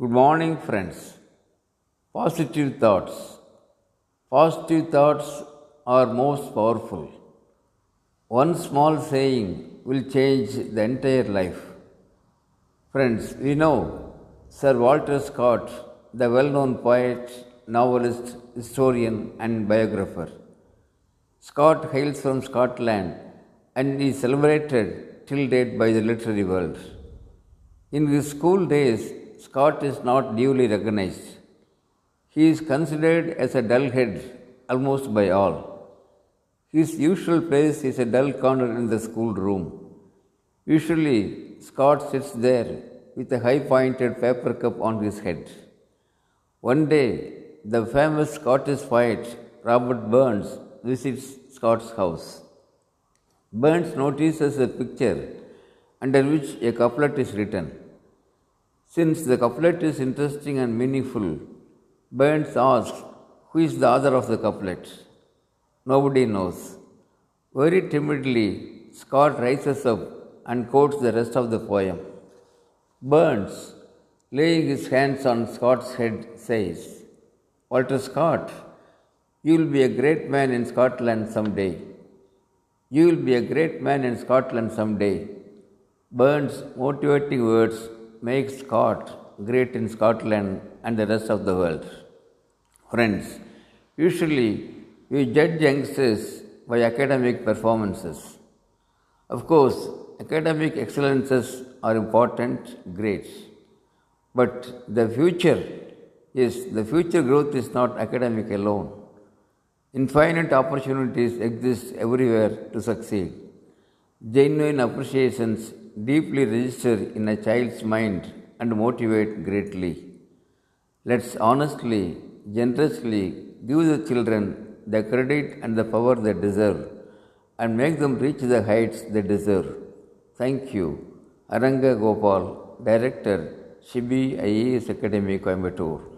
Good morning, friends. Positive thoughts. Positive thoughts are most powerful. One small saying will change the entire life. Friends, we know Sir Walter Scott, the well known poet, novelist, historian, and biographer. Scott hails from Scotland and is celebrated till date by the literary world. In his school days, Scott is not duly recognized. He is considered as a dullhead almost by all. His usual place is a dull corner in the schoolroom. Usually, Scott sits there with a high pointed paper cup on his head. One day, the famous Scottish poet Robert Burns visits Scott's house. Burns notices a picture under which a couplet is written. Since the couplet is interesting and meaningful, Burns asks, Who is the author of the couplet? Nobody knows. Very timidly, Scott rises up and quotes the rest of the poem. Burns, laying his hands on Scott's head, says, Walter Scott, you will be a great man in Scotland some day. You will be a great man in Scotland some day. Burns' motivating words make Scott great in Scotland and the rest of the world. Friends, usually we judge youngsters by academic performances. Of course, academic excellences are important, great. But the future is the future growth is not academic alone. Infinite opportunities exist everywhere to succeed. Genuine appreciations deeply register in a child's mind and motivate greatly. Let's honestly, generously give the children the credit and the power they deserve and make them reach the heights they deserve. Thank you. Aranga Gopal, Director, Shibi IAS Academy, Coimbatore.